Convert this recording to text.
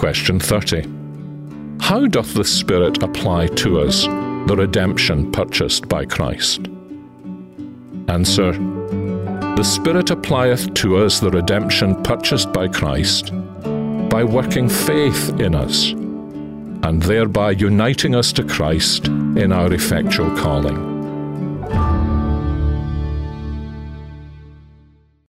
Question 30. How doth the Spirit apply to us the redemption purchased by Christ? Answer. The Spirit applieth to us the redemption purchased by Christ by working faith in us, and thereby uniting us to Christ in our effectual calling.